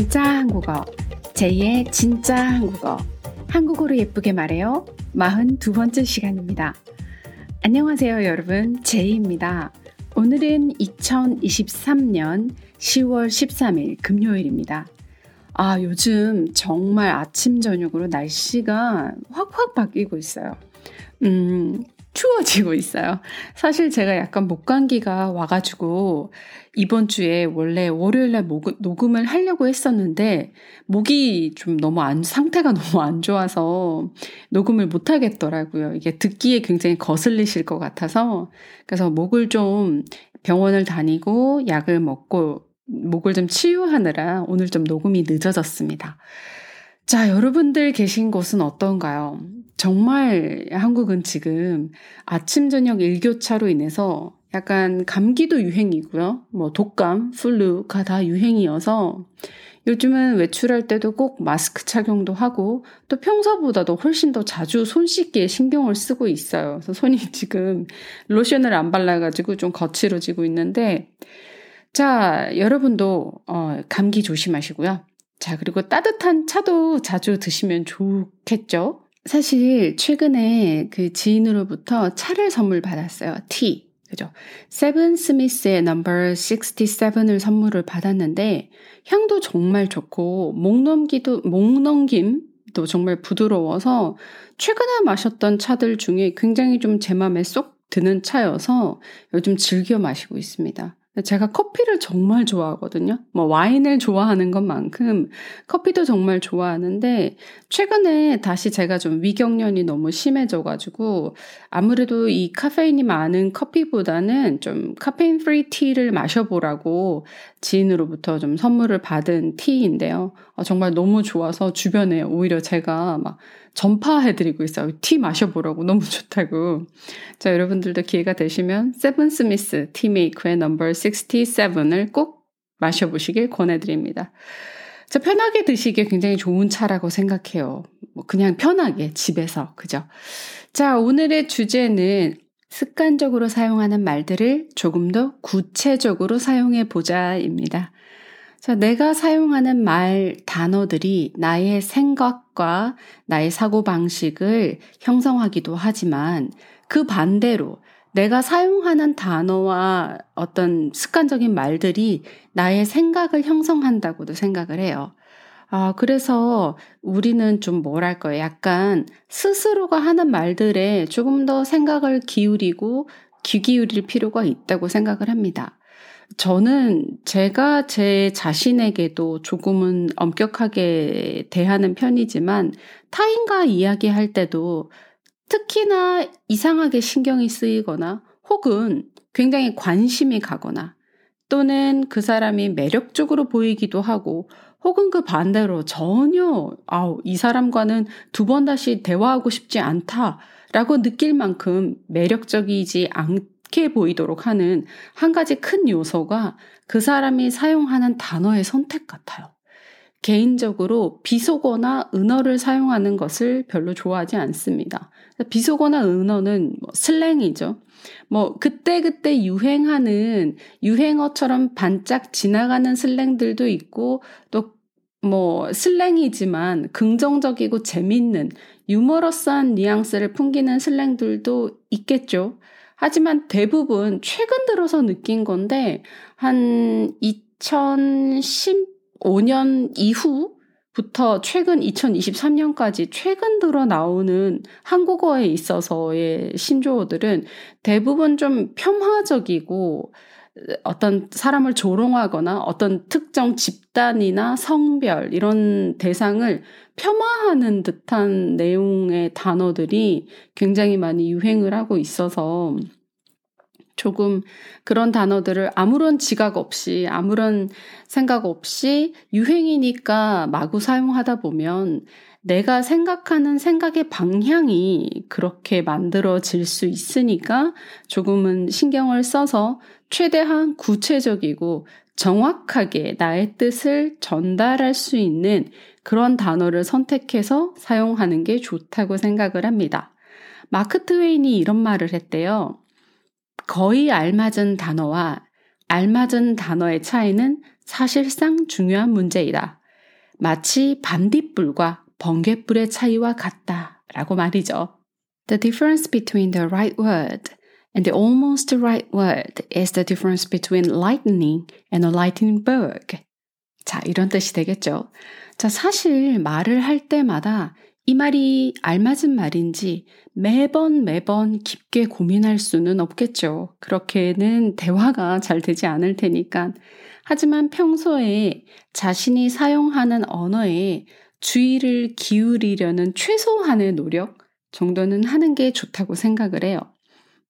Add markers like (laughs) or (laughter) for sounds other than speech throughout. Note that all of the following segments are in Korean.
진짜 한국어, 제이의 진짜 한국어. 한국어로 예쁘게 말해요. 42번째 시간입니다. 안녕하세요, 여러분. 제이입니다. 오늘은 2023년 10월 13일 금요일입니다. 아, 요즘 정말 아침, 저녁으로 날씨가 확확 바뀌고 있어요. 음, 추워지고 있어요. 사실 제가 약간 목감기가 와가지고 이번 주에 원래 월요일날 녹음을 하려고 했었는데 목이 좀 너무 안, 상태가 (laughs) 너무 안 좋아서 녹음을 못 하겠더라고요. 이게 듣기에 굉장히 거슬리실 것 같아서 그래서 목을 좀 병원을 다니고 약을 먹고 목을 좀 치유하느라 오늘 좀 녹음이 늦어졌습니다. 자, 여러분들 계신 곳은 어떤가요? 정말 한국은 지금 아침, 저녁 일교차로 인해서 약간 감기도 유행이고요. 뭐 독감, 플루가 다 유행이어서 요즘은 외출할 때도 꼭 마스크 착용도 하고 또 평소보다도 훨씬 더 자주 손 씻기에 신경을 쓰고 있어요. 그래서 손이 (laughs) 지금 로션을 안 발라가지고 좀 거칠어지고 있는데 자, 여러분도 어, 감기 조심하시고요. 자, 그리고 따뜻한 차도 자주 드시면 좋겠죠? 사실 최근에 그 지인으로부터 차를 선물 받았어요. 티. 그죠? 스티븐 스미스의 넘버 67을 선물을 받았는데 향도 정말 좋고 목 넘기도 목 넘김도 정말 부드러워서 최근에 마셨던 차들 중에 굉장히 좀 제 마음에 쏙 드는 차여서 요즘 즐겨 마시고 있습니다. 제가 커피를 정말 좋아하거든요. 뭐 와인을 좋아하는 것만큼 커피도 정말 좋아하는데 최근에 다시 제가 좀 위경련이 너무 심해져가지고 아무래도 이 카페인이 많은 커피보다는 좀 카페인 free tea를 마셔보라고 지인으로부터 좀 선물을 받은 tea인데요. 어, 정말 너무 좋아서 주변에 오히려 제가 막 전파해드리고 있어요. tea 마셔보라고 너무 좋다고. 자, 여러분들도 기회가 되시면 스티븐 스미스 티메이커의 넘버 67을 꼭 마셔보시길 권해드립니다. 자, 편하게 드시기에 굉장히 좋은 차라고 생각해요. 뭐 그냥 편하게 집에서 그죠? 자, 오늘의 주제는 습관적으로 사용하는 말들을 조금 더 구체적으로 사용해 보자입니다. 자, 내가 사용하는 말, 단어들이 나의 생각과 나의 사고방식을 형성하기도 하지만 그 반대로 내가 사용하는 단어와 어떤 습관적인 말들이 나의 생각을 형성한다고도 생각을 해요. 아, 그래서 우리는 좀 뭐랄까요. 약간 스스로가 하는 말들에 조금 더 생각을 기울이고 귀 기울일 필요가 있다고 생각을 합니다. 저는 제가 제 자신에게도 조금은 엄격하게 대하는 편이지만 타인과 이야기할 때도 특히나 이상하게 신경이 쓰이거나 혹은 굉장히 관심이 가거나 또는 그 사람이 매력적으로 보이기도 하고 혹은 그 반대로 전혀 아우 이 사람과는 두 번 다시 대화하고 싶지 않다라고 느낄 만큼 매력적이지 않 좋게 보이도록 하는 한 가지 큰 요소가 그 사람이 사용하는 단어의 선택 같아요. 개인적으로 비속어나 은어를 사용하는 것을 별로 좋아하지 않습니다. 비속어나 은어는 뭐 슬랭이죠. 뭐 그때그때 유행하는 유행어처럼 반짝 지나가는 슬랭들도 있고 또 뭐 슬랭이지만 긍정적이고 재밌는 유머러스한 뉘앙스를 풍기는 슬랭들도 있겠죠. 하지만 대부분 최근 들어서 느낀 건데 한 2015년 이후 부터 최근 2023년까지 최근 들어 나오는 한국어에 있어서의 신조어들은 대부분 좀 폄하적이고 어떤 사람을 조롱하거나 어떤 특정 집단이나 성별 이런 대상을 폄하하는 듯한 내용의 단어들이 굉장히 많이 유행을 하고 있어서 조금 그런 단어들을 아무런 지각 없이 아무런 생각 없이 유행이니까 마구 사용하다 보면 내가 생각하는 생각의 방향이 그렇게 만들어질 수 있으니까 조금은 신경을 써서 최대한 구체적이고 정확하게 나의 뜻을 전달할 수 있는 그런 단어를 선택해서 사용하는 게 좋다고 생각을 합니다. 마크 트웨인이 이런 말을 했대요. 거의 알맞은 단어와 알맞은 단어의 차이는 사실상 중요한 문제이다. 마치 반딧불과 번갯불의 차이와 같다 라고 말이죠. The difference between the right word and the almost right word is the difference between lightning and a lightning bug. 자, 이런 뜻이 되겠죠. 자, 사실 말을 할 때마다 이 말이 알맞은 말인지 매번 매번 깊게 고민할 수는 없겠죠. 그렇게는 대화가 잘 되지 않을 테니까. 하지만 평소에 자신이 사용하는 언어에 주의를 기울이려는 최소한의 노력 정도는 하는 게 좋다고 생각을 해요.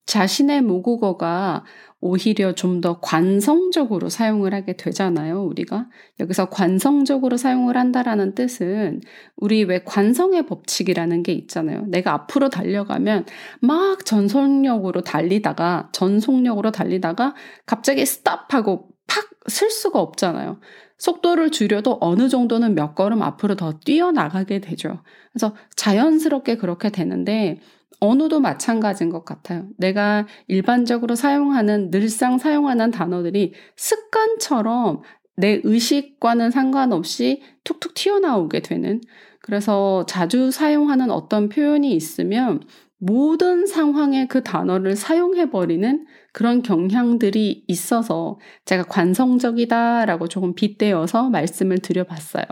자신의 모국어가 오히려 좀 더 관성적으로 사용을 하게 되잖아요, 우리가. 여기서 관성적으로 사용을 한다라는 뜻은 우리 왜 관성의 법칙이라는 게 있잖아요. 내가 앞으로 달려가면 막 전속력으로 달리다가, 전속력으로 달리다가 갑자기 스탑하고 팍 쓸 수가 없잖아요. 속도를 줄여도 어느 정도는 몇 걸음 앞으로 더 뛰어나가게 되죠. 그래서 자연스럽게 그렇게 되는데 언어도 마찬가지인 것 같아요. 내가 일반적으로 사용하는, 늘상 사용하는 단어들이 습관처럼 내 의식과는 상관없이 툭툭 튀어나오게 되는. 그래서 자주 사용하는 어떤 표현이 있으면 모든 상황에 그 단어를 사용해버리는 그런 경향들이 있어서 제가 관성적이다라고 조금 빗대어서 말씀을 드려봤어요.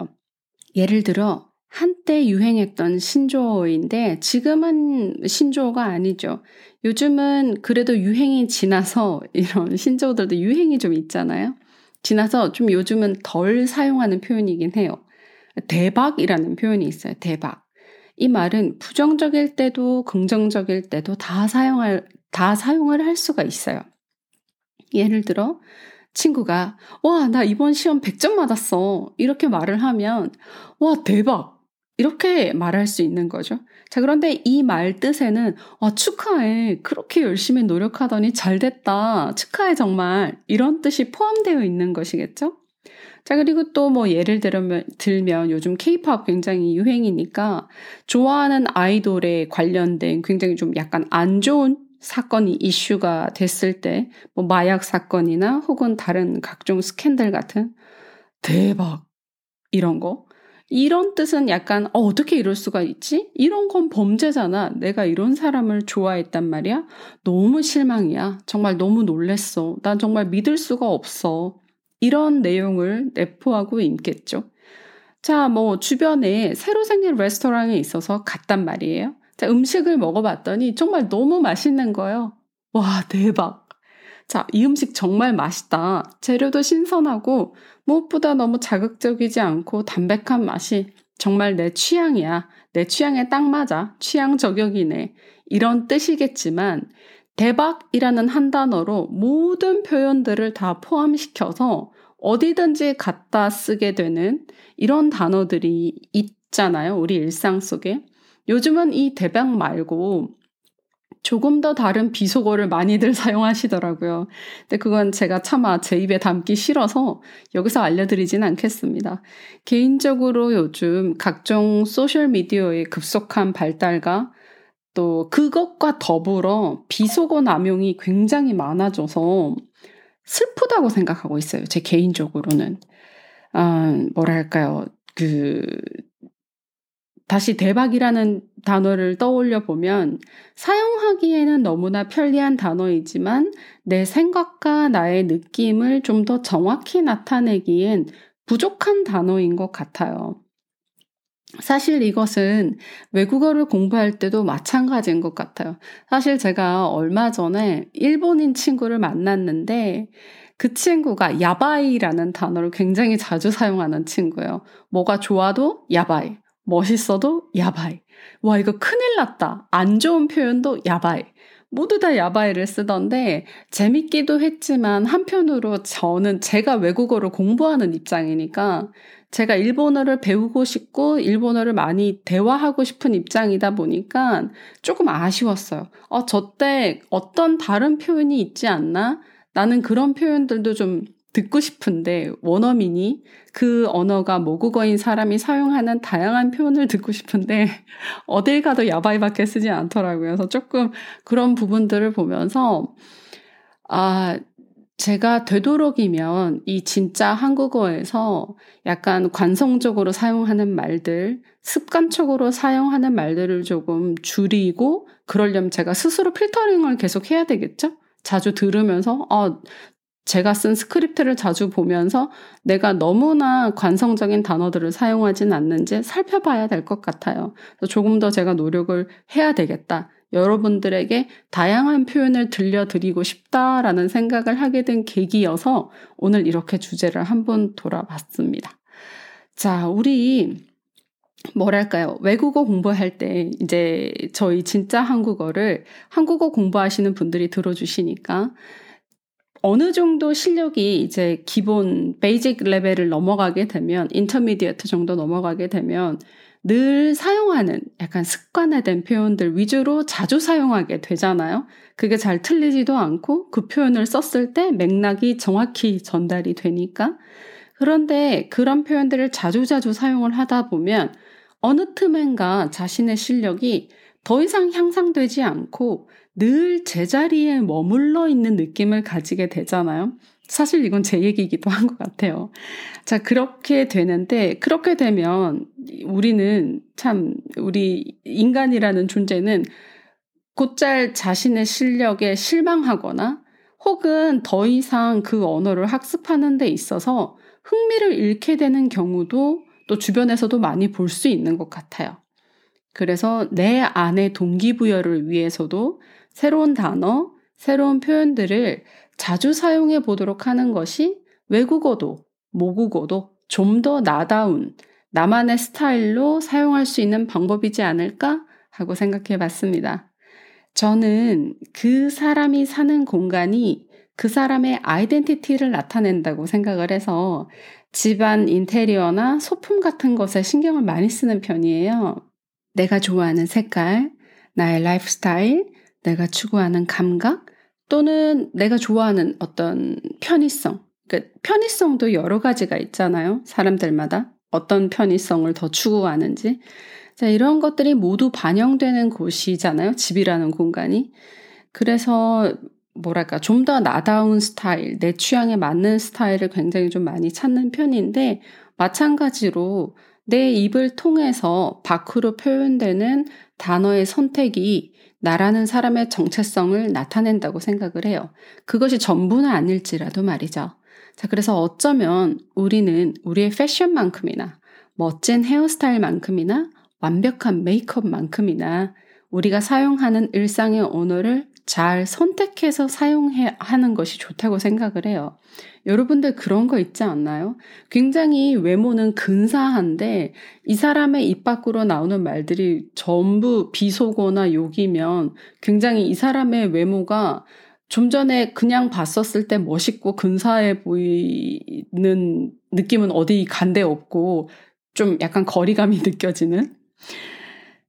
예를 들어, 한때 유행했던 신조어인데 지금은 신조어가 아니죠. 요즘은 그래도 유행이 지나서 (laughs) 이런 신조어들도 유행이 좀 있잖아요. 지나서 좀 요즘은 덜 사용하는 표현이긴 해요. 대박이라는 표현이 있어요. 대박. 이 말은 부정적일 때도 긍정적일 때도 다 사용할, 다 사용을 할 수가 있어요. 예를 들어, 친구가, 와, 나 이번 시험 100점 맞았어. 이렇게 말을 하면, 와, 대박. 이렇게 말할 수 있는 거죠. 자, 그런데 이 말 뜻에는, 와, 축하해. 그렇게 열심히 노력하더니 잘 됐다. 축하해, 정말. 이런 뜻이 포함되어 있는 것이겠죠? 자, 그리고 또 뭐 예를 들면, 들면 요즘 케이팝 굉장히 유행이니까 좋아하는 아이돌에 관련된 굉장히 좀 약간 안 좋은 사건이 이슈가 됐을 때, 뭐 마약 사건이나 혹은 다른 각종 스캔들 같은 대박. 이런 거. 이런 뜻은 약간 어, 어떻게 이럴 수가 있지? 이런 건 범죄잖아. 내가 이런 사람을 좋아했단 말이야. 너무 실망이야. 정말 너무 놀랬어. 난 정말 믿을 수가 없어. 이런 내용을 내포하고 있겠죠. 자, 뭐 주변에 새로 생긴 레스토랑에 있어서 갔단 말이에요. 자, 음식을 먹어봤더니 정말 너무 맛있는 거예요. 와, 대박. 자, 이 음식 정말 맛있다. 재료도 신선하고 무엇보다 너무 자극적이지 않고 담백한 맛이 정말 내 취향이야. 내 취향에 딱 맞아. 취향 저격이네. 이런 뜻이겠지만 대박이라는 한 단어로 모든 표현들을 다 포함시켜서 어디든지 갖다 쓰게 되는 이런 단어들이 있잖아요. 우리 일상 속에. 요즘은 이 대박 말고 조금 더 다른 비속어를 많이들 (laughs) 사용하시더라고요. 근데 그건 제가 차마 제 입에 담기 싫어서 여기서 알려드리진 않겠습니다. 개인적으로 요즘 각종 소셜미디어의 급속한 발달과 또 그것과 더불어 비속어 남용이 굉장히 많아져서 슬프다고 생각하고 있어요. 제 개인적으로는. 아, 뭐랄까요. 그, 다시 대박이라는 단어를 떠올려 보면 사용하기에는 너무나 편리한 단어이지만 내 생각과 나의 느낌을 좀 더 정확히 나타내기엔 부족한 단어인 것 같아요. 사실 이것은 외국어를 공부할 때도 마찬가지인 것 같아요. 사실 제가 얼마 전에 일본인 친구를 만났는데 그 친구가 야바이라는 단어를 굉장히 자주 사용하는 친구예요. 뭐가 좋아도 야바이, 멋있어도 야바이. 와, 이거 큰일 났다. 안 좋은 표현도 야바이. 모두 다 야바이를 쓰던데 재밌기도 했지만 한편으로 저는 제가 외국어를 공부하는 입장이니까 제가 일본어를 배우고 싶고 일본어를 많이 대화하고 싶은 입장이다 보니까 조금 아쉬웠어요. 어, 저 때 어떤 다른 표현이 있지 않나? 나는 그런 표현들도 좀 듣고 싶은데 원어민이 그 언어가 모국어인 사람이 사용하는 다양한 표현을 듣고 싶은데 (laughs) 어딜 가도 야바이밖에 쓰지 않더라고요. 그래서 조금 그런 부분들을 보면서 아 제가 되도록이면 이 진짜 한국어에서 약간 관성적으로 사용하는 말들, 습관적으로 사용하는 말들을 조금 줄이고 그러려면 제가 스스로 필터링을 계속 해야 되겠죠? 자주 들으면서, 어, 제가 쓴 스크립트를 자주 보면서 내가 너무나 관성적인 단어들을 사용하진 않는지 살펴봐야 될 것 같아요. 조금 더 제가 노력을 해야 되겠다. 여러분들에게 다양한 표현을 들려드리고 싶다라는 생각을 하게 된 계기여서 오늘 이렇게 주제를 한번 돌아봤습니다. 자, 우리 뭐랄까요. 외국어 공부할 때 이제 저희 진짜 한국어를 한국어 공부하시는 분들이 들어주시니까 어느 정도 실력이 이제 기본 basic level을 넘어가게 되면 intermediate 정도 넘어가게 되면 늘 사용하는 약간 습관화된 표현들 위주로 자주 사용하게 되잖아요. 그게 잘 틀리지도 않고 그 표현을 썼을 때 맥락이 정확히 전달이 되니까. 그런데 그런 표현들을 자주자주 사용을 하다 보면 어느 틈엔가 자신의 실력이 더 이상 향상되지 않고 늘 제자리에 머물러 있는 느낌을 가지게 되잖아요. 사실 이건 제 얘기이기도 한 것 같아요. 자, 그렇게 되는데, 그렇게 되면 우리는 참, 우리 인간이라는 존재는 곧잘 자신의 실력에 실망하거나 혹은 더 이상 그 언어를 학습하는 데 있어서 흥미를 잃게 되는 경우도 또 주변에서도 많이 볼 수 있는 것 같아요. 그래서 내 안의 동기부여를 위해서도 새로운 단어, 새로운 표현들을 자주 사용해 보도록 하는 것이 외국어도 모국어도 좀 더 나다운 나만의 스타일로 사용할 수 있는 방법이지 않을까 하고 생각해 봤습니다. 저는 그 사람이 사는 공간이 그 사람의 아이덴티티를 나타낸다고 생각을 해서 집안 인테리어나 소품 같은 것에 신경을 많이 쓰는 편이에요. 내가 좋아하는 색깔, 나의 라이프 스타일, 내가 추구하는 감각, 또는 내가 좋아하는 어떤 편의성. 그러니까 편의성도 여러 가지가 있잖아요. 사람들마다. 어떤 편의성을 더 추구하는지. 자, 이런 것들이 모두 반영되는 곳이잖아요. 집이라는 공간이. 그래서 뭐랄까, 좀 더 나다운 스타일, 내 취향에 맞는 스타일을 굉장히 좀 많이 찾는 편인데, 마찬가지로 내 입을 통해서 밖으로 표현되는 단어의 선택이 나라는 사람의 정체성을 나타낸다고 생각을 해요. 그것이 전부는 아닐지라도 말이죠. 자, 그래서 어쩌면 우리는 우리의 패션만큼이나 멋진 헤어스타일만큼이나 완벽한 메이크업만큼이나 우리가 사용하는 일상의 언어를 잘 선택해서 사용해 하는 것이 좋다고 생각을 해요. 여러분들 그런 거 있지 않나요? 굉장히 외모는 근사한데 이 사람의 입 밖으로 나오는 말들이 전부 비속어나 욕이면 굉장히 이 사람의 외모가 좀 전에 그냥 봤었을 때 멋있고 근사해 보이는 느낌은 어디 간데 없고 좀 약간 거리감이 (laughs) 느껴지는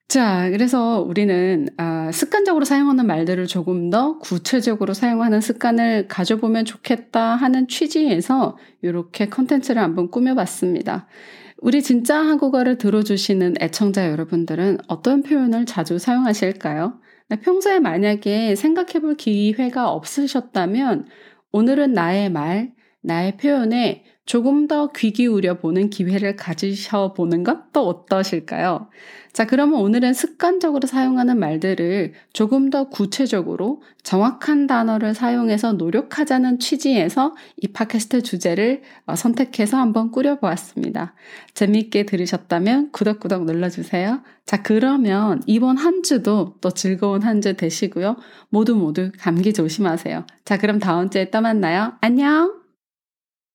자, 그래서 우리는 아, 습관적으로 사용하는 말들을 조금 더 구체적으로 사용하는 습관을 가져보면 좋겠다 하는 취지에서 이렇게 컨텐츠를 한번 꾸며봤습니다. 우리 진짜 한국어를 들어주시는 애청자 여러분들은 어떤 표현을 자주 사용하실까요? 평소에 만약에 생각해볼 기회가 없으셨다면 오늘은 나의 말, 나의 표현에 조금 더 귀 기울여 보는 기회를 가지셔 보는 것 또 어떠실까요? 자, 그러면 오늘은 습관적으로 사용하는 말들을 조금 더 구체적으로 정확한 단어를 사용해서 노력하자는 취지에서 이 팟캐스트 주제를 어, 선택해서 한번 꾸려보았습니다. 재미있게 들으셨다면 구독구독 눌러주세요. 자, 그러면 이번 한 주도 또 즐거운 한 주 되시고요. 모두 모두 감기 조심하세요. 자, 그럼 다음 주에 또 만나요. 안녕!